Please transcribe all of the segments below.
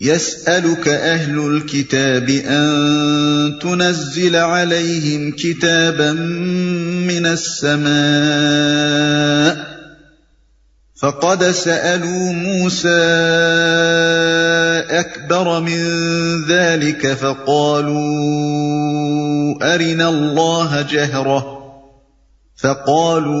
يسألك أهل الكتاب أن تنزل عليهم كتابا من السماء فقد سألوا موسى أكبر من ذلك فقالوا أرنا الله جهرة فقالوا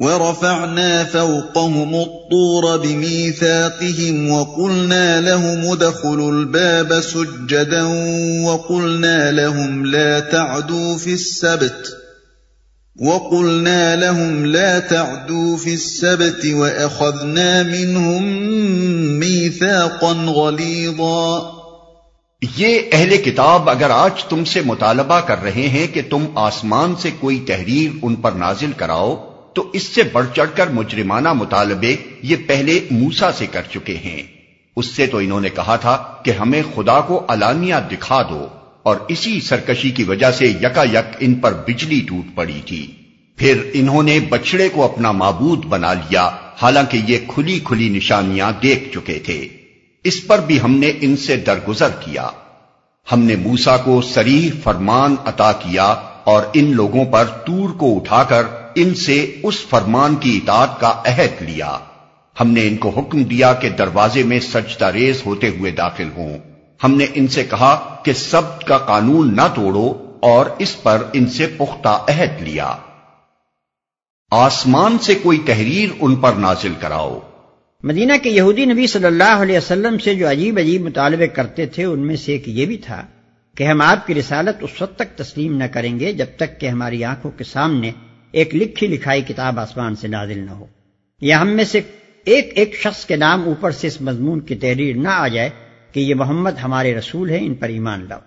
ورفعنا فوقهم الطور بميثاقهم وقلنا لهم ادخلوا الباب سجدا وقلنا لهم لا تعدوا في السبت وقلنا لهم لا تعدوا في السبت وأخذنا منهم ميثاقا غليظا یہ اہل کتاب اگر آج تم سے مطالبہ کر رہے ہیں کہ تم آسمان سے کوئی تحریر ان پر نازل کراؤ تو اس سے بڑھ چڑھ کر مجرمانہ مطالبے یہ پہلے موسا سے کر چکے ہیں۔ اس سے تو انہوں نے کہا تھا کہ ہمیں خدا کو علانیہ دکھا دو اور اسی سرکشی کی وجہ سے یکا یک ان پر بجلی ٹوٹ پڑی تھی۔ پھر انہوں نے بچڑے کو اپنا معبود بنا لیا، حالانکہ یہ کھلی کھلی نشانیاں دیکھ چکے تھے۔ اس پر بھی ہم نے ان سے درگزر کیا۔ ہم نے موسا کو سریح فرمان عطا کیا اور ان لوگوں پر تور کو اٹھا کر ان سے اس فرمان کی اطاعت کا عہد لیا۔ ہم نے ان کو حکم دیا کہ دروازے میں سجدہ ریز ہوتے ہوئے داخل ہوں۔ ہم نے ان سے کہا کہ سب کا قانون نہ توڑو اور اس پر ان سے پختہ عہد لیا۔ آسمان سے کوئی تحریر ان پر نازل کراؤ۔ مدینہ کے یہودی نبی صلی اللہ علیہ وسلم سے جو عجیب عجیب مطالبے کرتے تھے، ان میں سے ایک یہ بھی تھا کہ ہم آپ کی رسالت اس وقت تک تسلیم نہ کریں گے جب تک کہ ہماری آنکھوں کے سامنے ایک لکھی لکھائی کتاب آسمان سے نازل نہ ہو۔ یا ہم میں سے ایک ایک شخص کے نام اوپر سے اس مضمون کی تحریر نہ آ جائے کہ یہ محمد ہمارے رسول ہیں ان پر ایمان لاؤ۔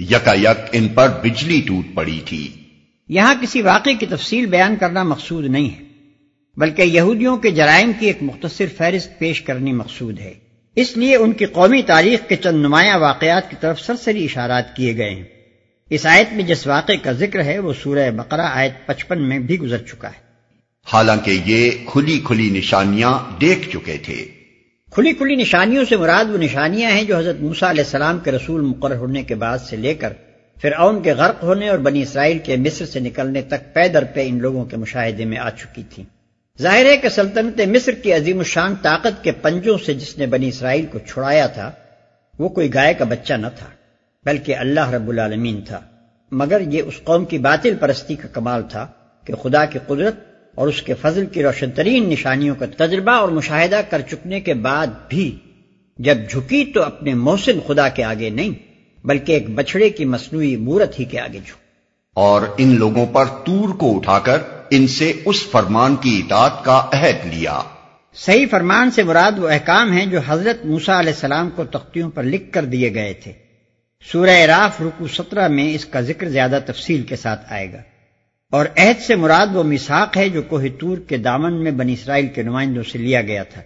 یکا یک ان پر بجلی ٹوٹ پڑی تھی۔ یہاں کسی واقعے کی تفصیل بیان کرنا مقصود نہیں ہے بلکہ یہودیوں کے جرائم کی ایک مختصر فہرست پیش کرنی مقصود ہے۔ اس لیے ان کی قومی تاریخ کے چند نمایاں واقعات کی طرف سرسری اشارات کیے گئے ہیں۔ اس آیت میں جس واقعے کا ذکر ہے وہ سورہ بقرہ آیت پچپن میں بھی گزر چکا ہے۔ حالانکہ یہ کھلی کھلی نشانیاں دیکھ چکے تھے۔ کھلی کھلی نشانیوں سے مراد وہ نشانیاں ہیں جو حضرت موسا علیہ السلام کے رسول مقرر ہونے کے بعد سے لے کر پھر اون کے غرق ہونے اور بنی اسرائیل کے مصر سے نکلنے تک پیدر پہ ان لوگوں کے مشاہدے میں آ چکی تھی ظاہر ہے کہ سلطنت مصر کی عظیم الشان طاقت کے پنجوں سے جس نے بنی اسرائیل کو چھڑایا تھا وہ کوئی گائے کا بچہ نہ تھا۔ بلکہ اللہ رب العالمین تھا۔ مگر یہ اس قوم کی باطل پرستی کا کمال تھا کہ خدا کی قدرت اور اس کے فضل کی روشن ترین نشانیوں کا تجربہ اور مشاہدہ کر چکنے کے بعد بھی جب جھکی تو اپنے محسن خدا کے آگے نہیں بلکہ ایک بچڑے کی مصنوعی مورت ہی کے آگے جھک اور ان لوگوں پر تور کو اٹھا کر ان سے اس فرمان کی اطاعت کا عہد لیا۔ صحیح فرمان سے مراد وہ احکام ہیں جو حضرت موسا علیہ السلام کو تختیوں پر لکھ کر دیے گئے تھے۔ سورہ راف رکو سترہ میں اس کا ذکر زیادہ تفصیل کے ساتھ آئے گا۔ اور عہد سے مراد وہ مساق ہے جو کوہ تور کے دامن میں بنی اسرائیل کے نمائندوں سے لیا گیا تھا۔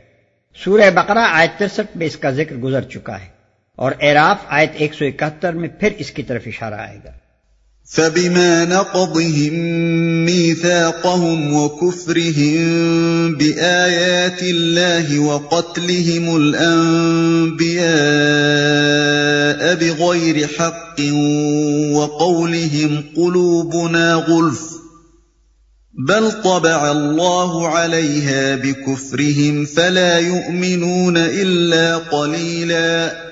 سورہ بقرہ آیت ترسٹھ میں اس کا ذکر گزر چکا ہے اور اعراف آیت ایک سو اکہتر میں پھر اس کی طرف اشارہ آئے گا۔ فبما نقضهم ميثاقهم وكفرهم بآيات الله وقتلهم الأنبياء بغير حق وقولهم قلوبنا غلف بل طبع الله عليها بكفرهم فلا يؤمنون إلا قليلاً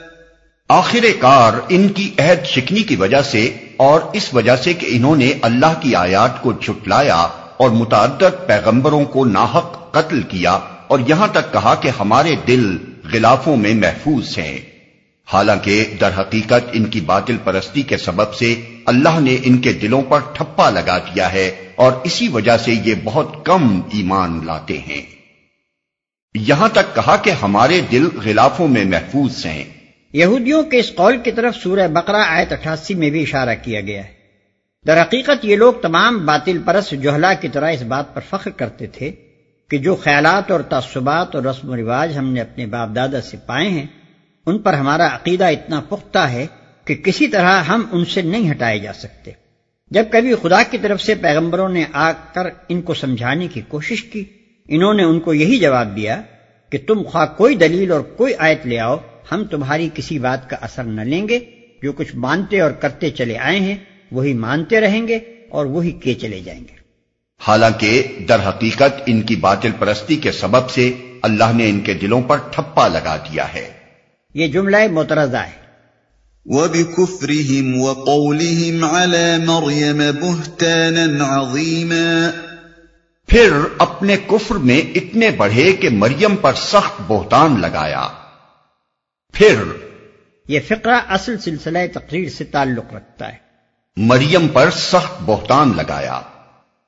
آخر کار ان کی عہد شکنی کی وجہ سے اور اس وجہ سے کہ انہوں نے اللہ کی آیات کو چھٹلایا اور متعدد پیغمبروں کو ناحق قتل کیا اور یہاں تک کہا کہ ہمارے دل غلافوں میں محفوظ ہیں۔ حالانکہ در حقیقت ان کی باطل پرستی کے سبب سے اللہ نے ان کے دلوں پر ٹھپا لگا دیا ہے اور اسی وجہ سے یہ بہت کم ایمان لاتے ہیں۔ یہاں تک کہا کہ ہمارے دل غلافوں میں محفوظ ہیں۔ یہودیوں کے اس قول کی طرف سورہ بقرہ آیت اٹھاسی میں بھی اشارہ کیا گیا ہے۔ در حقیقت یہ لوگ تمام باطل پرس جوہلا کی طرح اس بات پر فخر کرتے تھے کہ جو خیالات اور تعصبات اور رسم و رواج ہم نے اپنے باپ دادا سے پائے ہیں، ان پر ہمارا عقیدہ اتنا پختہ ہے کہ کسی طرح ہم ان سے نہیں ہٹائے جا سکتے۔ جب کبھی خدا کی طرف سے پیغمبروں نے آ کر ان کو سمجھانے کی کوشش کی، انہوں نے ان کو یہی جواب دیا کہ تم خواہ کوئی دلیل اور کوئی آیت لے آؤ ہم تمہاری کسی بات کا اثر نہ لیں گے۔ جو کچھ مانتے اور کرتے چلے آئے ہیں وہی مانتے رہیں گے اور وہی کے چلے جائیں گے۔ حالانکہ در حقیقت ان کی باطل پرستی کے سبب سے اللہ نے ان کے دلوں پر ٹھپا لگا دیا ہے۔ یہ جملہ مترزہ ہے۔ وَبِكُفْرِهِمْ وَقَوْلِهِمْ عَلَى مَرْيَمَ بُهْتَانًا عَظِيمًا۔ پھر اپنے کفر میں اتنے بڑھے کہ مریم پر سخت بہتان لگایا۔ پھر یہ فقرہ اصل سلسلہ تقریر سے تعلق رکھتا ہے۔ مریم پر سخت بہتان لگایا۔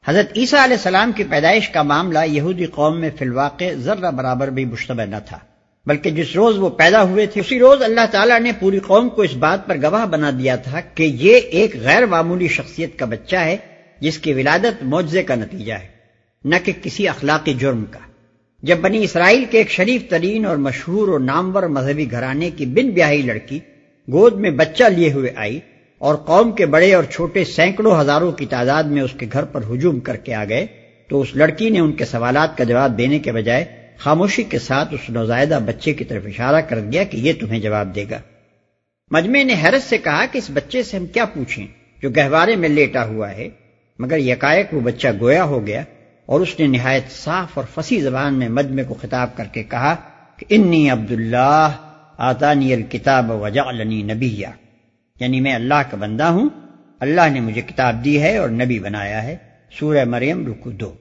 حضرت عیسیٰ علیہ السلام کی پیدائش کا معاملہ یہودی قوم میں فی الواقع ذرہ برابر بھی مشتبہ نہ تھا بلکہ جس روز وہ پیدا ہوئے تھے اسی روز اللہ تعالیٰ نے پوری قوم کو اس بات پر گواہ بنا دیا تھا کہ یہ ایک غیر معمولی شخصیت کا بچہ ہے جس کی ولادت معجزے کا نتیجہ ہے نہ کہ کسی اخلاقی جرم کا۔ جب بنی اسرائیل کے ایک شریف ترین اور مشہور اور نامور مذہبی گھرانے کی بن بیاہی لڑکی گود میں بچہ لیے ہوئے آئی اور قوم کے بڑے اور چھوٹے سینکڑوں ہزاروں کی تعداد میں اس کے گھر پر ہجوم کر کے آ گئے تو اس لڑکی نے ان کے سوالات کا جواب دینے کے بجائے خاموشی کے ساتھ اس نوزائیدہ بچے کی طرف اشارہ کر دیا کہ یہ تمہیں جواب دے گا۔ مجمع نے حیرت سے کہا کہ اس بچے سے ہم کیا پوچھیں جو گہوارے میں لیٹا ہوا ہے، مگر یکائک وہ بچہ گویا ہو گیا۔ اور اس نے نہایت صاف اور فصیح زبان میں مجمع کو خطاب کر کے کہا کہ انی عبداللہ آتانی الکتاب وجعلنی نبیہ یعنی میں اللہ کا بندہ ہوں، اللہ نے مجھے کتاب دی ہے اور نبی بنایا ہے۔ سورہ مریم رکو دو۔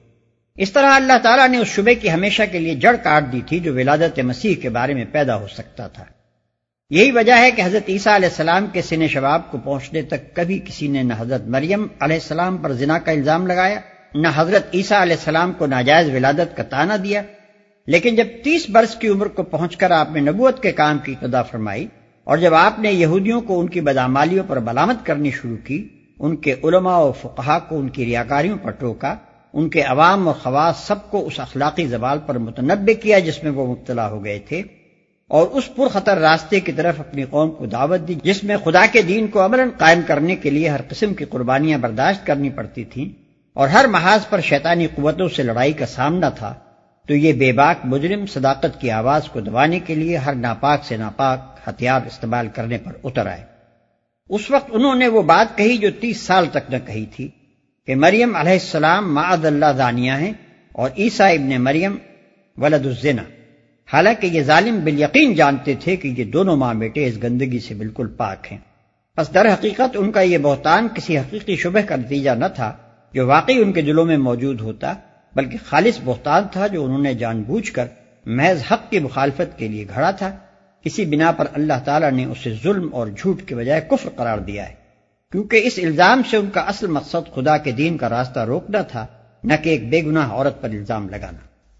اس طرح اللہ تعالیٰ نے اس شبے کی ہمیشہ کے لیے جڑ کاٹ دی تھی جو ولادت مسیح کے بارے میں پیدا ہو سکتا تھا۔ یہی وجہ ہے کہ حضرت عیسیٰ علیہ السلام کے سن شباب کو پہنچنے تک کبھی کسی نے نہ حضرت مریم علیہ السلام پر زنا کا الزام لگایا۔ نہ حضرت عیسیٰ علیہ السلام کو ناجائز ولادت کا تانا دیا، لیکن جب تیس برس کی عمر کو پہنچ کر آپ نے نبوت کے کام کی ابتدا فرمائی اور جب آپ نے یہودیوں کو ان کی بدامالیوں پر بلامت کرنی شروع کی، ان کے علماء و فقہا کو ان کی ریاکاریوں پر ٹوکا، ان کے عوام و خواص سب کو اس اخلاقی زوال پر متنبع کیا جس میں وہ مبتلا ہو گئے تھے اور اس پرخطر راستے کی طرف اپنی قوم کو دعوت دی، جس میں خدا کے دین کو عملاً قائم کرنے کے لیے ہر قسم کی قربانیاں برداشت کرنی پڑتی تھیں۔ اور ہر محاذ پر شیطانی قوتوں سے لڑائی کا سامنا تھا، تو یہ بے باک مجرم صداقت کی آواز کو دبانے کے لیے ہر ناپاک سے ناپاک ہتھیار استعمال کرنے پر اتر آئے۔ اس وقت انہوں نے وہ بات کہی جو تیس سال تک نہ کہی تھی کہ مریم علیہ السلام معد اللہ دانیہ ہیں اور عیسیٰ ابن مریم ولد الزنا۔ حالانکہ یہ ظالم بالیقین جانتے تھے کہ یہ دونوں ماں بیٹے اس گندگی سے بالکل پاک ہیں۔ بس در حقیقت ان کا یہ بہتان کسی حقیقی شبہ کا نتیجہ نہ تھا۔ جو واقعی ان کے دلوں میں موجود ہوتا، بلکہ خالص بہتان تھا جو انہوں نے جان بوجھ کر محض حق کی مخالفت کے لیے گھڑا تھا۔ اسی بنا پر اللہ تعالیٰ نے اسے ظلم اور جھوٹ کے بجائے کفر قرار دیا ہے۔ کیونکہ اس الزام سے ان کا اصل مقصد خدا کے دین کا راستہ روکنا تھا، نہ کہ ایک بے گناہ عورت پر الزام لگانا۔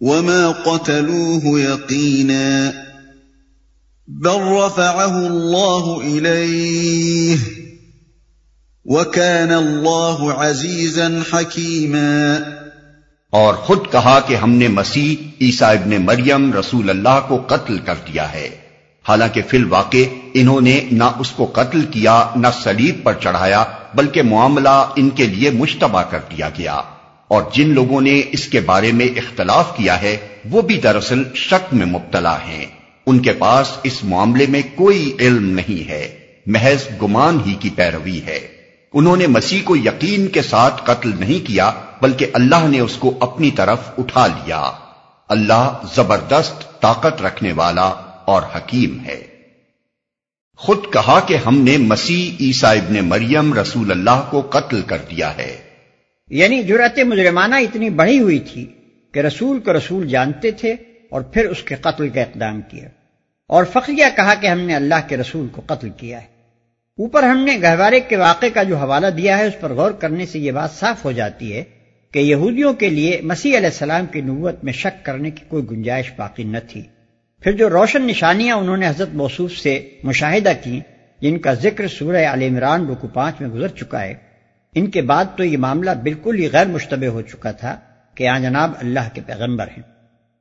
وما قتلوه يقينا بل رفعه الله إليه وكان الله عزيزا حكيما اور خود کہا کہ ہم نے مسیح عیسیٰ ابن مریم رسول اللہ کو قتل کر دیا ہے۔ حالانکہ فی الواقع انہوں نے نہ اس کو قتل کیا، نہ سلیب پر چڑھایا، بلکہ معاملہ ان کے لیے مشتبہ کر دیا گیا۔ اور جن لوگوں نے اس کے بارے میں اختلاف کیا ہے، وہ بھی دراصل شک میں مبتلا ہیں۔ ان کے پاس اس معاملے میں کوئی علم نہیں ہے۔ محض گمان ہی کی پیروی ہے۔ انہوں نے مسیح کو یقین کے ساتھ قتل نہیں کیا، بلکہ اللہ نے اس کو اپنی طرف اٹھا لیا۔ اللہ زبردست طاقت رکھنے والا اور حکیم ہے۔ خود کہا کہ ہم نے مسیح عیسیٰ ابن مریم رسول اللہ کو قتل کر دیا ہے۔ یعنی جرت مجرمانہ اتنی بڑھی ہوئی تھی کہ رسول کو رسول جانتے تھے اور پھر اس کے قتل کا اقدام کیا۔ اور فخریہ کہا کہ ہم نے اللہ کے رسول کو قتل کیا ہے۔ اوپر ہم نے گہوارے کے واقعے کا جو حوالہ دیا ہے، اس پر غور کرنے سے یہ بات صاف ہو جاتی ہے کہ یہودیوں کے لیے مسیح علیہ السلام کی نبوت میں شک کرنے کی کوئی گنجائش باقی نہ تھی۔ پھر جو روشن نشانیاں انہوں نے حضرت موصوف سے مشاہدہ کی جن کا ذکر سورہ عال عمران رکو پانچ میں گزر چکا ہے ان کے بعد تو یہ معاملہ بالکل ہی غیر مشتبہ ہو چکا تھا کہ آ جناب اللہ کے پیغمبر ہیں۔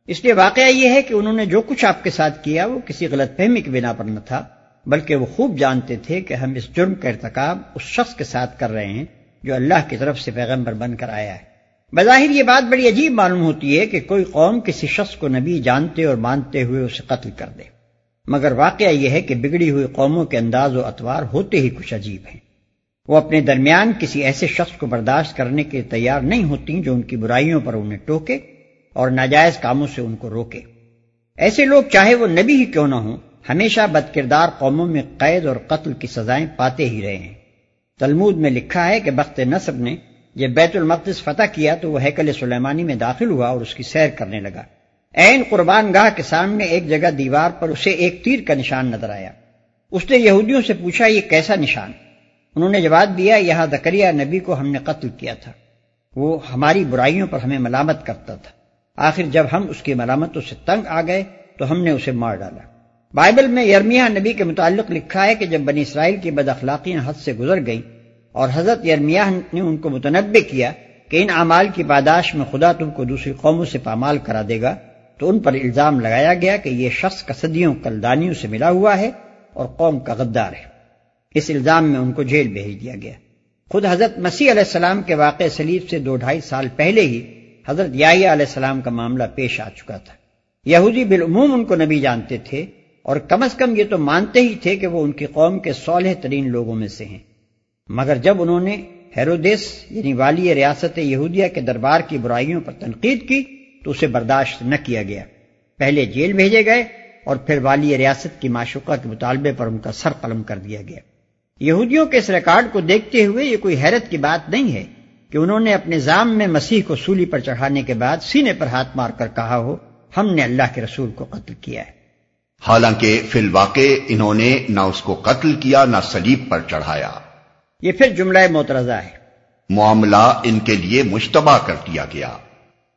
اس لیے واقعہ یہ ہے کہ انہوں نے جو کچھ آپ کے ساتھ کیا وہ کسی غلط فہمی کی بنا پر نہ تھا، بلکہ وہ خوب جانتے تھے کہ ہم اس جرم کا ارتکاب اس شخص کے ساتھ کر رہے ہیں جو اللہ کی طرف سے پیغمبر بن کر آیا ہے۔ بظاہر یہ بات بڑی عجیب معلوم ہوتی ہے کہ کوئی قوم کسی شخص کو نبی جانتے اور مانتے ہوئے اسے قتل کر دے۔ مگر واقعہ یہ ہے کہ بگڑی ہوئی قوموں کے انداز و اتوار ہوتے ہی کچھ عجیب ہیں۔ وہ اپنے درمیان کسی ایسے شخص کو برداشت کرنے کے تیار نہیں ہوتی جو ان کی برائیوں پر انہیں ٹوکے اور ناجائز کاموں سے ان کو روکے۔ ایسے لوگ چاہے وہ نبی ہی کیوں نہ ہوں، ہمیشہ بد کردار قوموں میں قید اور قتل کی سزائیں پاتے ہی رہے ہیں۔ تلمود میں لکھا ہے کہ بخت نصب نے جب بیت المقدس فتح کیا تو وہ ہیکل سلیمانی میں داخل ہوا اور اس کی سیر کرنے لگا۔ این قربان گاہ کے سامنے ایک جگہ دیوار پر اسے ایک تیر کا نشان نظر آیا۔ اس نے یہودیوں سے پوچھا، یہ کیسا نشان؟ انہوں نے جواب دیا، یہاں زکریہ نبی کو ہم نے قتل کیا تھا۔ وہ ہماری برائیوں پر ہمیں ملامت کرتا تھا۔ آخر جب ہم اس کی ملامتوں سے تنگ آ گئے تو ہم نے اسے مار ڈالا۔ بائبل میں یرمیہ نبی کے متعلق لکھا ہے کہ جب بنی اسرائیل کی بد اخلاقیاں حد سے گزر گئیں اور حضرت یرمیہ نے ان کو متنبع کیا کہ ان اعمال کی پاداش میں خدا تم کو دوسری قوموں سے پامال کرا دے گا، تو ان پر الزام لگایا گیا کہ یہ شخص کسدیوں کلدانیوں سے ملا ہوا ہے اور قوم کا غدار ہے۔ اس الزام میں ان کو جیل بھیج دیا گیا۔ خود حضرت مسیح علیہ السلام کے واقع سلیب سے دو ڈھائی سال پہلے ہی حضرت علیہ السلام کا معاملہ پیش آ چکا تھا۔ یہودی بالعموم ان کو نبی جانتے تھے اور کم از کم یہ تو مانتے ہی تھے کہ وہ ان کی قوم کے صالح ترین لوگوں میں سے ہیں۔ مگر جب انہوں نے ہیرودیس یعنی والی ریاست یہودیہ کے دربار کی برائیوں پر تنقید کی تو اسے برداشت نہ کیا گیا۔ پہلے جیل بھیجے گئے اور پھر والی ریاست کی معشوقہ کے مطالبے پر ان کا سر قلم کر دیا گیا۔ یہودیوں کے اس ریکارڈ کو دیکھتے ہوئے یہ کوئی حیرت کی بات نہیں ہے کہ انہوں نے اپنے زام میں مسیح کو سولی پر چڑھانے کے بعد سینے پر ہاتھ مار کر کہا ہو ہم نے اللہ کے رسول کو قتل کیا ہے۔ حالانکہ فی الواقع انہوں نے نہ اس کو قتل کیا نہ سلیب پر چڑھایا۔ یہ پھر جملہ مترضہ ہے۔ معاملہ ان کے لیے مشتبہ کر دیا گیا۔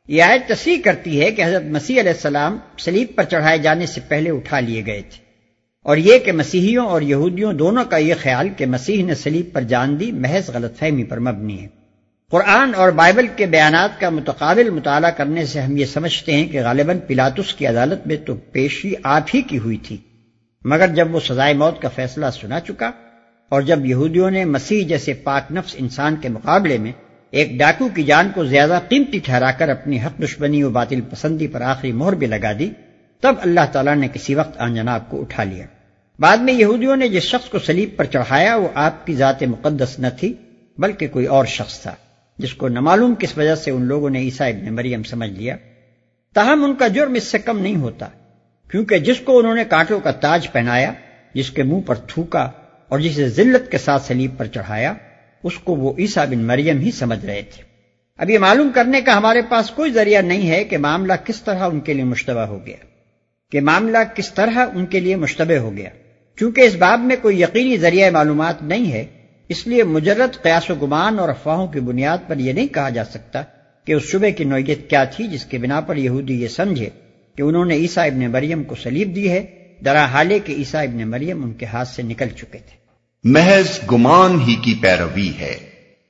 یہ آیت تصریح کرتی ہے کہ حضرت مسیح علیہ السلام سلیب پر چڑھائے جانے سے پہلے اٹھا لیے گئے تھے۔ اور یہ کہ مسیحیوں اور یہودیوں دونوں کا یہ خیال کہ مسیح نے سلیب پر جان دی محض غلط فہمی پر مبنی ہے۔ قرآن اور بائبل کے بیانات کا متقابل مطالعہ کرنے سے ہم یہ سمجھتے ہیں کہ غالباً پلاتس کی عدالت میں تو پیشی آپ ہی کی ہوئی تھی۔ مگر جب وہ سزائے موت کا فیصلہ سنا چکا اور جب یہودیوں نے مسیح جیسے پاک نفس انسان کے مقابلے میں ایک ڈاکو کی جان کو زیادہ قیمتی ٹھہرا کر اپنی حق دشمنی و باطل پسندی پر آخری مہر بھی لگا دی تب اللہ تعالیٰ نے کسی وقت آن جناب کو اٹھا لیا۔ بعد میں یہودیوں نے جس شخص کو سلیب پر چڑھایا، وہ آپ کی ذات مقدس نہ تھی، بلکہ کوئی اور شخص تھا، جس کو نمعلوم کس وجہ سے ان لوگوں نے عیسیٰ ابن مریم سمجھ لیا۔ تاہم ان کا جرم اس سے کم نہیں ہوتا، کیونکہ جس کو انہوں نے کانٹوں کا تاج پہنایا، جس کے منہ پر تھوکا اور جسے ذلت کے ساتھ سلیب پر چڑھایا، اس کو وہ عیسیٰ بن مریم ہی سمجھ رہے تھے۔ اب یہ معلوم کرنے کا ہمارے پاس کوئی ذریعہ نہیں ہے کہ معاملہ کس طرح ان کے لیے مشتبہ ہو گیا۔ کہ معاملہ کس طرح ان کے لیے مشتبہ ہو گیا۔ چونکہ اس باب میں کوئی یقینی ذریعہ معلومات نہیں ہے اس لیے مجرد قیاس و گمان اور افواہوں کی بنیاد پر یہ نہیں کہا جا سکتا کہ اس شبے کی نوعیت کیا تھی جس کے بنا پر یہودی یہ سمجھے کہ انہوں نے عیسیٰ ابن مریم کو سلیب دی ہے درا حالے کہ عیسیٰ ابن مریم ان کے ہاتھ سے نکل چکے تھے۔ محض گمان ہی کی پیروی ہے۔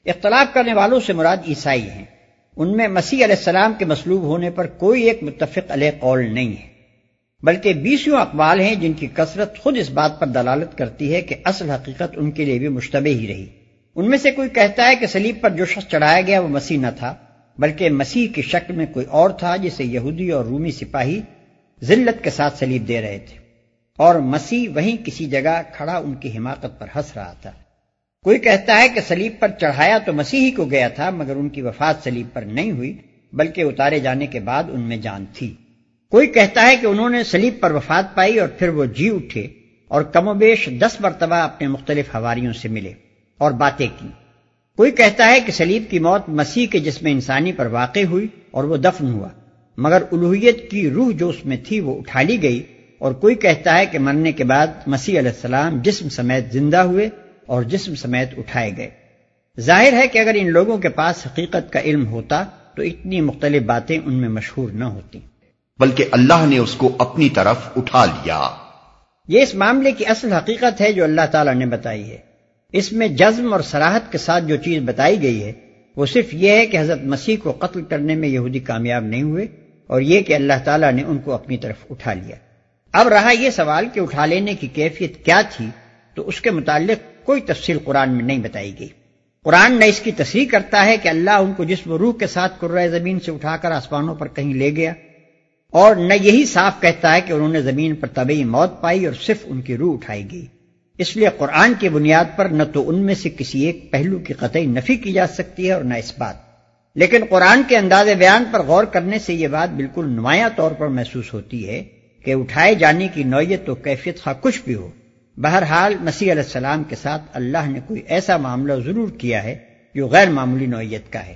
اختلاف کرنے والوں سے مراد عیسائی ہیں۔ ان میں مسیح علیہ السلام کے مسلوب ہونے پر کوئی ایک متفق علیہ قول نہیں ہے۔ بلکہ بیسوں اقوال ہیں جن کی کثرت خود اس بات پر دلالت کرتی ہے کہ اصل حقیقت ان کے لیے بھی مشتبہ ہی رہی۔ ان میں سے کوئی کہتا ہے کہ سلیب پر جو شخص چڑھایا گیا وہ مسیح نہ تھا، بلکہ مسیح کی شکل میں کوئی اور تھا جسے یہودی اور رومی سپاہی ذلت کے ساتھ سلیب دے رہے تھے۔ اور مسیح وہیں کسی جگہ کھڑا ان کی حماقت پر ہنس رہا تھا۔ کوئی کہتا ہے کہ سلیب پر چڑھایا تو مسیح کو گیا تھا، مگر ان کی وفات سلیب پر نہیں ہوئی، بلکہ اتارے جانے کے بعد ان میں جان تھی۔ کوئی کہتا ہے کہ انہوں نے سلیب پر وفات پائی اور پھر وہ جی اٹھے اور کم و بیش دس مرتبہ اپنے مختلف ہواریوں سے ملے اور باتیں کی۔ کوئی کہتا ہے کہ سلیب کی موت مسیح کے جسم انسانی پر واقع ہوئی اور وہ دفن ہوا، مگر الوحیت کی روح جو اس میں تھی وہ اٹھا لی گئی اور کوئی کہتا ہے کہ مرنے کے بعد مسیح علیہ السلام جسم سمیت زندہ ہوئے اور جسم سمیت اٹھائے گئے۔ ظاہر ہے کہ اگر ان لوگوں کے پاس حقیقت کا علم ہوتا تو اتنی مختلف باتیں ان میں مشہور نہ ہوتی بلکہ اللہ نے اس کو اپنی طرف اٹھا لیا۔ یہ اس معاملے کی اصل حقیقت ہے جو اللہ تعالیٰ نے بتائی ہے۔ اس میں جزم اور سراحت کے ساتھ جو چیز بتائی گئی ہے، وہ صرف یہ ہے کہ حضرت مسیح کو قتل کرنے میں یہودی کامیاب نہیں ہوئے اور یہ کہ اللہ تعالیٰ نے ان کو اپنی طرف اٹھا لیا۔ اب رہا یہ سوال کہ اٹھا لینے کی کیفیت کیا تھی، تو اس کے متعلق کوئی تفصیل قرآن میں نہیں بتائی گئی۔ قرآن نہ اس کی تصریح کرتا ہے کہ اللہ ان کو جسم روح کے ساتھ قرآ زمین سے اٹھا کر آسمانوں پر کہیں لے گیا۔ اور نہ یہی صاف کہتا ہے کہ انہوں نے زمین پر طبی موت پائی اور صرف ان کی روح اٹھائی گئی۔ اس لیے قرآن کی بنیاد پر نہ تو ان میں سے کسی ایک پہلو کی قطعی نفی کی جا سکتی ہے اور نہ اس بات۔ لیکن قرآن کے انداز بیان پر غور کرنے سے یہ بات بالکل نمایاں طور پر محسوس ہوتی ہے کہ اٹھائے جانے کی نوعیت و کیفیت خواہ کچھ بھی ہو۔ بہرحال مسیح علیہ السلام کے ساتھ اللہ نے کوئی ایسا معاملہ ضرور کیا ہے جو غیر معمولی نوعیت کا ہے۔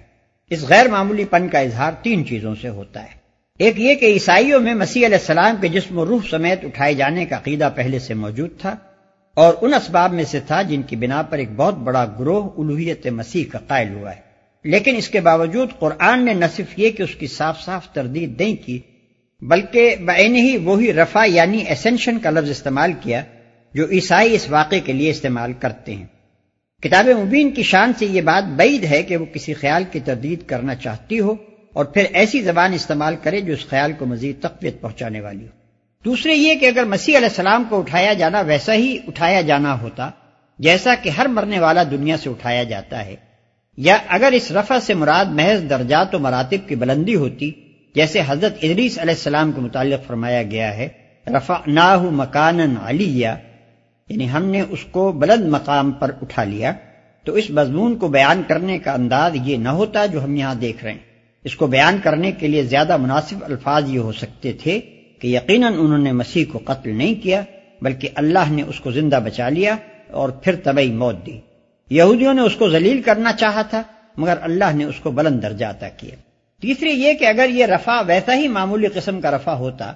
اس غیر معمولی پن کا اظہار تین چیزوں سے ہوتا ہے۔ ایک یہ کہ عیسائیوں میں مسیح علیہ السلام کے جسم و روح سمیت اٹھائے جانے کا عقیدہ پہلے سے موجود تھا اور ان اسباب میں سے تھا جن کی بنا پر ایک بہت بڑا گروہ الوحیت مسیح کا قائل ہوا ہے۔ لیکن اس کے باوجود قرآن نے نہ صرف یہ کہ اس کی صاف صاف تردید نہیں کی، بلکہ بعین ہی وہی رفع یعنی اسینشن کا لفظ استعمال کیا جو عیسائی اس واقعے کے لیے استعمال کرتے ہیں۔ کتاب مبین کی شان سے یہ بات بعید ہے کہ وہ کسی خیال کی تردید کرنا چاہتی ہو اور پھر ایسی زبان استعمال کرے جو اس خیال کو مزید تقویت پہنچانے والی ہو۔ دوسرے یہ کہ اگر مسیح علیہ السلام کو اٹھایا جانا ویسا ہی اٹھایا جانا ہوتا، جیسا کہ ہر مرنے والا دنیا سے اٹھایا جاتا ہے، یا اگر اس رفع سے مراد محض درجات و مراتب کی بلندی ہوتی، جیسے حضرت ادریس علیہ السلام کے متعلق فرمایا گیا ہے رفع نہ مکان علی یعنی ہم نے اس کو بلند مقام پر اٹھا لیا، تو اس مضمون کو بیان کرنے کا انداز یہ نہ ہوتا جو ہم یہاں دیکھ رہے ہیں۔ اس کو بیان کرنے کے لیے زیادہ مناسب الفاظ یہ ہو سکتے تھے کہ یقیناً انہوں نے مسیح کو قتل نہیں کیا، بلکہ اللہ نے اس کو زندہ بچا لیا اور پھر طبی موت دی۔ یہودیوں نے اس کو ذلیل کرنا چاہا تھا، مگر اللہ نے اس کو بلند درجہ عطا کیا۔ تیسری یہ کہ اگر یہ رفع ویسا ہی معمولی قسم کا رفع ہوتا،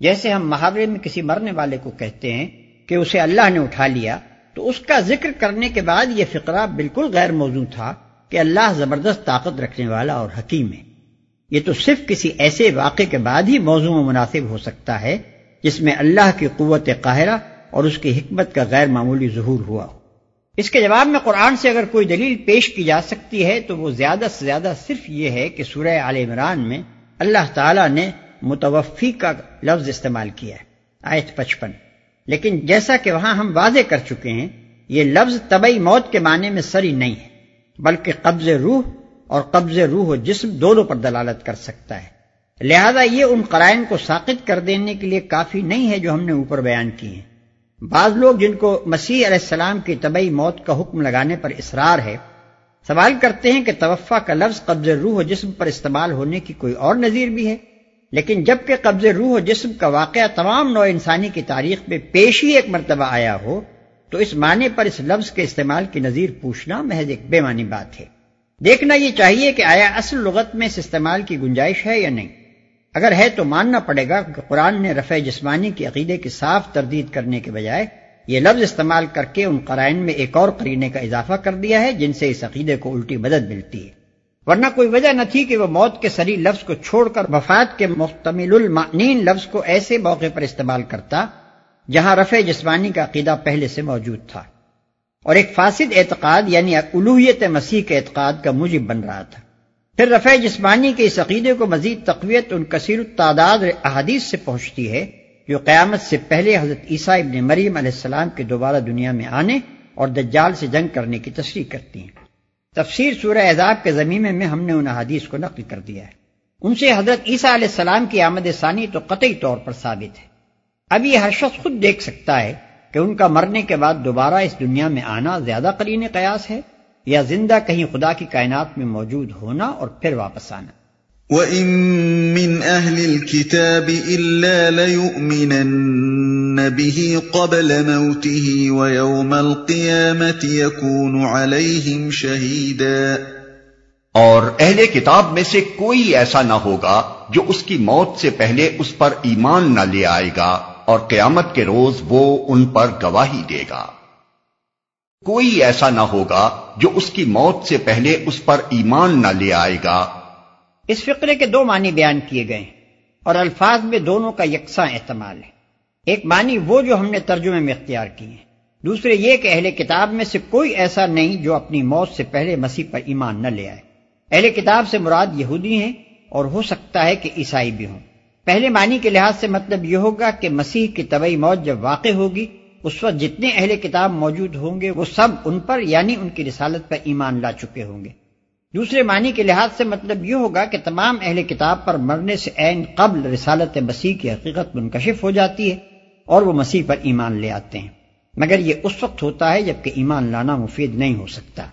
جیسے ہم محاورے میں کسی مرنے والے کو کہتے ہیں کہ اسے اللہ نے اٹھا لیا، تو اس کا ذکر کرنے کے بعد یہ فقرہ بالکل غیر موضوع تھا۔ کہ اللہ زبردست طاقت رکھنے والا اور حکیم ہے۔ یہ تو صرف کسی ایسے واقعے کے بعد ہی موضوع و مناسب ہو سکتا ہے جس میں اللہ کی قوت قاہرہ اور اس کی حکمت کا غیر معمولی ظہور ہوا ہو۔ اس کے جواب میں قرآن سے اگر کوئی دلیل پیش کی جا سکتی ہے تو وہ زیادہ سے زیادہ صرف یہ ہے کہ سورہ عال عمران میں اللہ تعالی نے متوفی کا لفظ استعمال کیا ہے۔ آیت پچپن۔ لیکن جیسا کہ وہاں ہم واضح کر چکے ہیں، یہ لفظ طبی موت کے معنی میں سری نہیں ہے۔ بلکہ قبض روح اور قبض روح و جسم دونوں پر دلالت کر سکتا ہے۔ لہذا یہ ان قرائن کو ساقط کر دینے کے لیے کافی نہیں ہے جو ہم نے اوپر بیان کی ہیں۔ بعض لوگ جن کو مسیح علیہ السلام کی طبی موت کا حکم لگانے پر اصرار ہے، سوال کرتے ہیں کہ توفع کا لفظ قبض روح و جسم پر استعمال ہونے کی کوئی اور نظیر بھی ہے؟ لیکن جبکہ قبض روح و جسم کا واقعہ تمام نو انسانی کی تاریخ میں پیش ہی ایک مرتبہ آیا ہو تو اس معنی پر اس لفظ کے استعمال کی نظیر پوچھنا محض ایک بے معنی بات ہے۔ دیکھنا یہ چاہیے کہ آیا اصل لغت میں اس استعمال کی گنجائش ہے یا نہیں۔ اگر ہے تو ماننا پڑے گا کہ قرآن نے رفع جسمانی کے عقیدے کی صاف تردید کرنے کے بجائے یہ لفظ استعمال کر کے ان قرائن میں ایک اور قرینے کا اضافہ کر دیا ہے جن سے اس عقیدے کو الٹی مدد ملتی ہے۔ ورنہ کوئی وجہ نہ تھی کہ وہ موت کے سری لفظ کو چھوڑ کر وفات کے مختمل المعنین لفظ کو ایسے موقع پر استعمال کرتا جہاں رفع جسمانی کا عقیدہ پہلے سے موجود تھا۔ اور ایک فاسد اعتقاد یعنی الوحیت مسیح کے اعتقاد کا موجب بن رہا تھا۔ پھر رفع جسمانی کے اس عقیدے کو مزید تقویت ان کثیر التعداد احادیث سے پہنچتی ہے جو قیامت سے پہلے حضرت عیسیٰ ابن مریم علیہ السلام کے دوبارہ دنیا میں آنے اور دجال سے جنگ کرنے کی تشریح کرتی ہیں۔ تفسیر سورہ عذاب کے زمین میں ہم نے ان احادیث کو نقل کر دیا ہے۔ ان سے حضرت عیسیٰ علیہ السلام کی آمد ثانی تو قطعی طور پر ثابت ہے۔ اب یہ ہر شخص خود دیکھ سکتا ہے کہ ان کا مرنے کے بعد دوبارہ اس دنیا میں آنا زیادہ قرین قیاس ہے یا زندہ کہیں خدا کی کائنات میں موجود ہونا اور پھر واپس آنا۔ وَإِن مِّنْ أَهْلِ الْكِتَابِ إِلَّا لَيُؤْمِنَنَّ بِهِ قَبْلَ مَوْتِهِ وَيَوْمَ الْقِيَامَةِ يَكُونُ عَلَيْهِمْ شَهِيدًا۔ اور اہل کتاب میں سے کوئی ایسا نہ ہوگا جو اس کی موت سے پہلے اس پر ایمان نہ لے آئے گا۔ اور قیامت کے روز وہ ان پر گواہی دے گا۔ کوئی ایسا نہ ہوگا جو اس کی موت سے پہلے اس پر ایمان نہ لے آئے گا۔ اس فقرے کے دو معنی بیان کیے گئے ہیں اور الفاظ میں دونوں کا یکساں احتمال ہے۔ ایک معنی وہ جو ہم نے ترجمے میں اختیار کی ہیں۔ دوسرے یہ کہ اہل کتاب میں سے کوئی ایسا نہیں جو اپنی موت سے پہلے مسیح پر ایمان نہ لے آئے۔ اہل کتاب سے مراد یہودی ہیں اور ہو سکتا ہے کہ عیسائی بھی ہوں۔ پہلے معنی کے لحاظ سے مطلب یہ ہوگا کہ مسیح کی طبی موت جب واقع ہوگی، اس وقت جتنے اہل کتاب موجود ہوں گے، وہ سب ان پر یعنی ان کی رسالت پر ایمان لا چکے ہوں گے۔ دوسرے معنی کے لحاظ سے مطلب یہ ہوگا کہ تمام اہل کتاب پر مرنے سے عین قبل رسالت مسیح کی حقیقت منکشف ہو جاتی ہے اور وہ مسیح پر ایمان لے آتے ہیں۔ مگر یہ اس وقت ہوتا ہے جبکہ ایمان لانا مفید نہیں ہو سکتا۔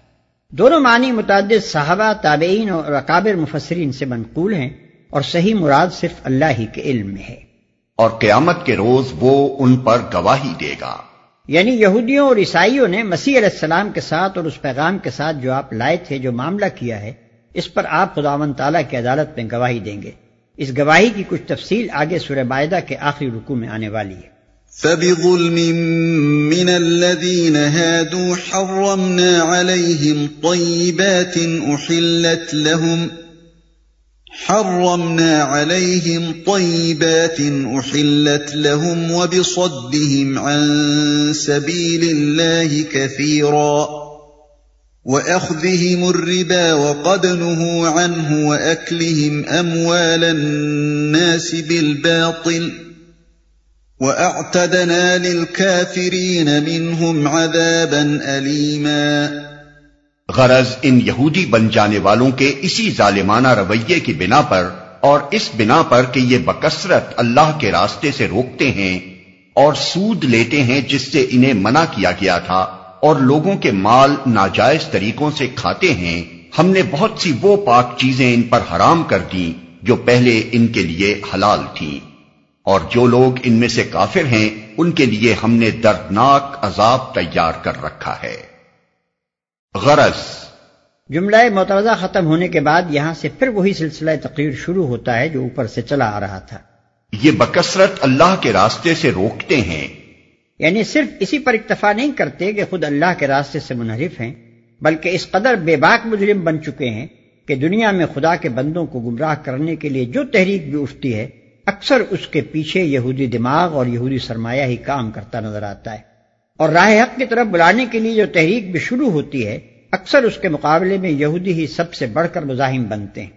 دونوں معنی متعدد صحابہ، تابعین اور اکابر مفسرین سے منقول ہیں۔ اور صحیح مراد صرف اللہ ہی کے علم میں ہے۔ اور قیامت کے روز وہ ان پر گواہی دے گا۔ یعنی یہودیوں اور عیسائیوں نے مسیح علیہ السلام کے ساتھ اور اس پیغام کے ساتھ جو آپ لائے تھے جو معاملہ کیا ہے اس پر آپ خدا و تعالیٰ کی عدالت میں گواہی دیں گے۔ اس گواہی کی کچھ تفصیل آگے سورہ معدہ کے آخری رکو میں آنے والی ہے۔ فَبِظُلْمٍ مِّنَ الَّذِينَ هَادُوا حَرَّمْنَا عَلَيْهِمْ طَيِّبَاتٍ أُحِلَّتْ لَهُمْ حرمنا عليهم طيبات أحلت لهم وبصدهم عن سبيل الله كثيرا وأخذهم الربا وقد نهوا عنه وأكلهم أموال الناس بالباطل وأعتدنا للكافرين منهم عذابا أليماً غرض ان یہودی بن جانے والوں کے اسی ظالمانہ رویے کی بنا پر اور اس بنا پر کہ یہ بکثرت اللہ کے راستے سے روکتے ہیں اور سود لیتے ہیں جس سے انہیں منع کیا گیا تھا اور لوگوں کے مال ناجائز طریقوں سے کھاتے ہیں، ہم نے بہت سی وہ پاک چیزیں ان پر حرام کر دیں جو پہلے ان کے لیے حلال تھیں اور جو لوگ ان میں سے کافر ہیں، ان کے لیے ہم نے دردناک عذاب تیار کر رکھا ہے۔ غرض۔ جملہ متوضہ ختم ہونے کے بعد یہاں سے پھر وہی سلسلہ تقریر شروع ہوتا ہے جو اوپر سے چلا آ رہا تھا۔ یہ بکثرت اللہ کے راستے سے روکتے ہیں۔ یعنی صرف اسی پر اکتفا نہیں کرتے کہ خود اللہ کے راستے سے منحرف ہیں بلکہ اس قدر بے باک مجرم بن چکے ہیں کہ دنیا میں خدا کے بندوں کو گمراہ کرنے کے لیے جو تحریک بھی اٹھتی ہے اکثر اس کے پیچھے یہودی دماغ اور یہودی سرمایہ ہی کام کرتا نظر آتا ہے۔ اور راہ حق کی طرف بلانے کے لیے جو تحریک بھی شروع ہوتی ہے، اکثر اس کے مقابلے میں یہودی ہی سب سے بڑھ کر مزاحم بنتے ہیں۔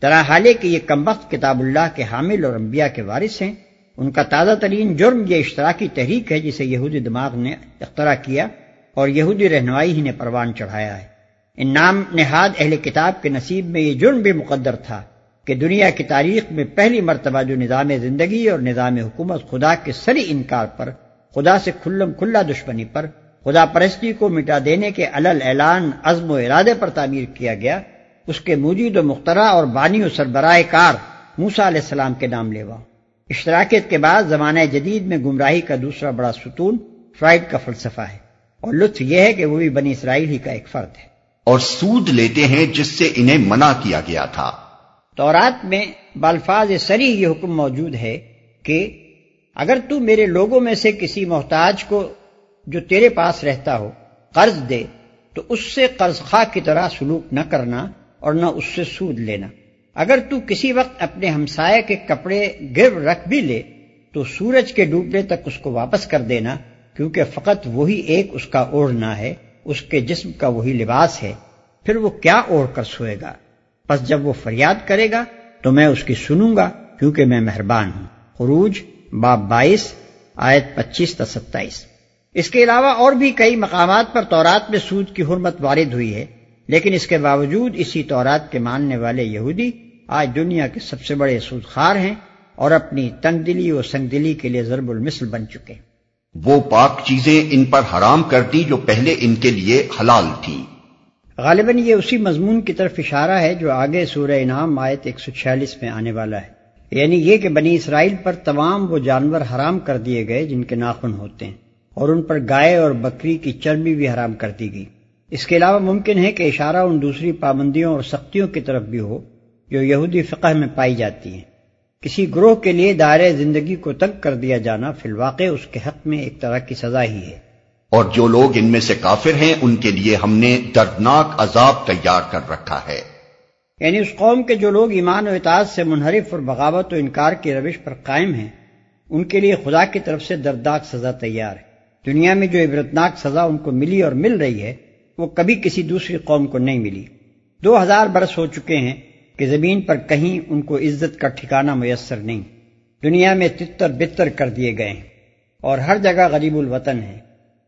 طرح حالے کہ یہ کمبخت کتاب اللہ کے حامل اور انبیاء کے وارث ہیں، ان کا تازہ ترین جرم یہ اشتراکی تحریک ہے جسے یہودی دماغ نے اختراع کیا اور یہودی رہنمائی ہی نے پروان چڑھایا ہے۔ ان نام نہاد اہل کتاب کے نصیب میں یہ جرم بھی مقدر تھا کہ دنیا کی تاریخ میں پہلی مرتبہ جو نظام زندگی اور نظام حکومت خدا کے سری انکار پر خدا سے کھلم کھلا دشمنی پر خدا پرستی کو مٹا دینے کے علل اعلان عزم و ارادے پر تعمیر کیا گیا اس کے موجود و مخترع اور بانی و سربراہ کار موسا علیہ السلام کے نام لیوا۔ اشتراکیت کے بعد زمانہ جدید میں گمراہی کا دوسرا بڑا ستون فرائڈ کا فلسفہ ہے۔ اور لطف یہ ہے کہ وہ بھی بنی اسرائیل ہی کا ایک فرد ہے۔ اور سود لیتے ہیں جس سے انہیں منع کیا گیا تھا۔ تورات میں بالفاظ سری یہ حکم موجود ہے کہ اگر تو میرے لوگوں میں سے کسی محتاج کو جو تیرے پاس رہتا ہو قرض دے، تو اس سے قرض خواہ کی طرح سلوک نہ کرنا اور نہ اس سے سود لینا۔ اگر تو کسی وقت اپنے ہمسائے کے کپڑے گر رکھ بھی لے، تو سورج کے ڈوبنے تک اس کو واپس کر دینا، کیونکہ فقط وہی ایک اس کا اوڑھنا ہے، اس کے جسم کا وہی لباس ہے۔ پھر وہ کیا اوڑھ کر سوئے گا؟ بس جب وہ فریاد کرے گا، تو میں اس کی سنوں گا، کیونکہ میں مہربان ہوں۔ خروج باب بائیس آیت پچیس تا ستائیس۔ اس کے علاوہ اور بھی کئی مقامات پر تورات میں سود کی حرمت وارد ہوئی ہے لیکن اس کے باوجود اسی تورات کے ماننے والے یہودی آج دنیا کے سب سے بڑے سود خار ہیں اور اپنی تنگ دلی اور سنگ دلی کے لیے ضرب المثل بن چکے وہ پاک چیزیں ان پر حرام کر دی جو پہلے ان کے لیے حلال تھی غالباً یہ اسی مضمون کی طرف اشارہ ہے جو آگے سورہ انعام آیت 146 میں آنے والا ہے۔ یعنی یہ کہ بنی اسرائیل پر تمام وہ جانور حرام کر دیے گئے جن کے ناخن ہوتے ہیں اور ان پر گائے اور بکری کی چربی بھی حرام کر دی گئی۔ اس کے علاوہ ممکن ہے کہ اشارہ ان دوسری پابندیوں اور سختیوں کی طرف بھی ہو جو یہودی فقہ میں پائی جاتی ہیں۔ کسی گروہ کے لیے دائرۂ زندگی کو تنگ کر دیا جانا فی الواقع اس کے حق میں ایک طرح کی سزا ہی ہے۔ اور جو لوگ ان میں سے کافر ہیں، ان کے لیے ہم نے دردناک عذاب تیار کر رکھا ہے۔ یعنی اس قوم کے جو لوگ ایمان و اطاعت سے منحرف اور بغاوت و انکار کی روش پر قائم ہیں، ان کے لیے خدا کی طرف سے دردناک سزا تیار ہے۔ دنیا میں جو عبرتناک سزا ان کو ملی اور مل رہی ہے، وہ کبھی کسی دوسری قوم کو نہیں ملی۔ دو ہزار برس ہو چکے ہیں کہ زمین پر کہیں ان کو عزت کا ٹھکانہ میسر نہیں۔ دنیا میں تتر بتر کر دیے گئے ہیں اور ہر جگہ غریب الوطن ہے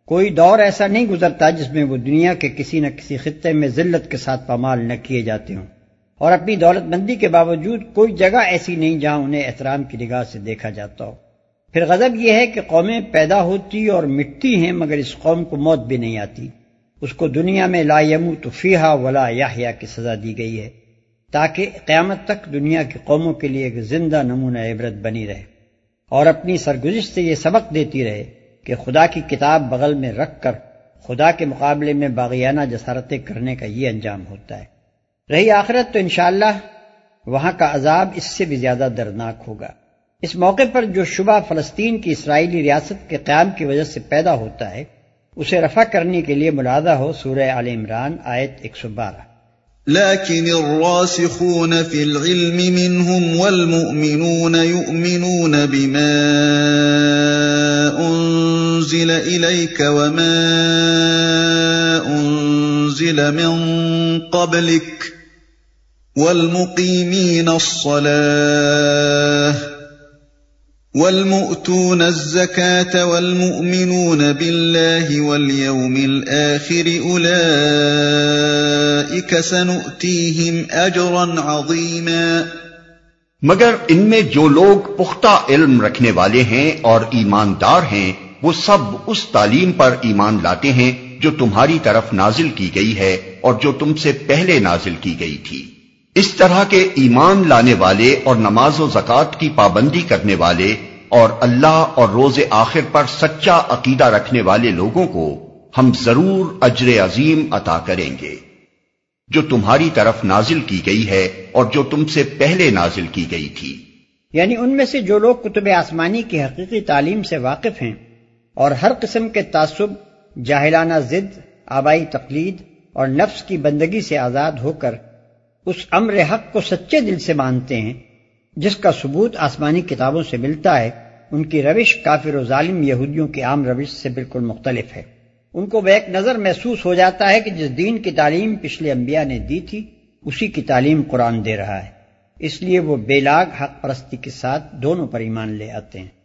کوئی دور ایسا نہیں گزرتا جس میں وہ دنیا کے کسی نہ کسی خطے میں ذلت کے ساتھ پامال نہ کیے جاتے ہوں۔ اور اپنی دولت مندی کے باوجود کوئی جگہ ایسی نہیں جہاں انہیں احترام کی نگاہ سے دیکھا جاتا ہو۔ پھر غضب یہ ہے کہ قومیں پیدا ہوتی اور مٹتی ہیں مگر اس قوم کو موت بھی نہیں آتی۔ اس کو دنیا میں لا تو فیحا ولا یا کی سزا دی گئی ہے تاکہ قیامت تک دنیا کی قوموں کے لیے ایک زندہ نمونہ عبرت بنی رہے۔ اور اپنی سرگزش سے یہ سبق دیتی رہے کہ خدا کی کتاب بغل میں رکھ کر خدا کے مقابلے میں باغیانہ جسارتیں کرنے کا یہ انجام ہوتا ہے۔ رہی آخرت تو انشاءاللہ وہاں کا عذاب اس سے بھی زیادہ دردناک ہوگا۔ اس موقع پر جو شبہ فلسطین کی اسرائیلی ریاست کے قیام کی وجہ سے پیدا ہوتا ہے، اسے رفع کرنے کے لیے ملادہ ہو سورہ عال عمران آیت 112 لكن الراسخون في العلم منهم والمؤمنون يؤمنون بما أنزل إليك وما أنزل من قبلك والمقيمين الصلاة والمؤتون الزكاة والمؤمنون بالله واليوم الآخر أولئك سنؤتيهم أجرا عظيما مگر ان میں جو لوگ پختہ علم رکھنے والے ہیں اور ایماندار ہیں، وہ سب اس تعلیم پر ایمان لاتے ہیں جو تمہاری طرف نازل کی گئی ہے اور جو تم سے پہلے نازل کی گئی تھی۔ اس طرح کے ایمان لانے والے اور نماز و زکوٰۃ کی پابندی کرنے والے اور اللہ اور روز آخر پر سچا عقیدہ رکھنے والے لوگوں کو ہم ضرور اجر عظیم عطا کریں گے۔ جو تمہاری طرف نازل کی گئی ہے اور جو تم سے پہلے نازل کی گئی تھی۔ یعنی ان میں سے جو لوگ کتب آسمانی کی حقیقی تعلیم سے واقف ہیں اور ہر قسم کے تعصب، جاہلانہ ضد، آبائی تقلید اور نفس کی بندگی سے آزاد ہو کر اس امر حق کو سچے دل سے مانتے ہیں، جس کا ثبوت آسمانی کتابوں سے ملتا ہے، ان کی روش کافر و ظالم یہودیوں کی عام روش سے بالکل مختلف ہے۔ ان کو بیک نظر محسوس ہو جاتا ہے کہ جس دین کی تعلیم پچھلے انبیاء نے دی تھی، اسی کی تعلیم قرآن دے رہا ہے۔ اس لیے وہ بے لاگ حق پرستی کے ساتھ دونوں پر ایمان لے آتے ہیں۔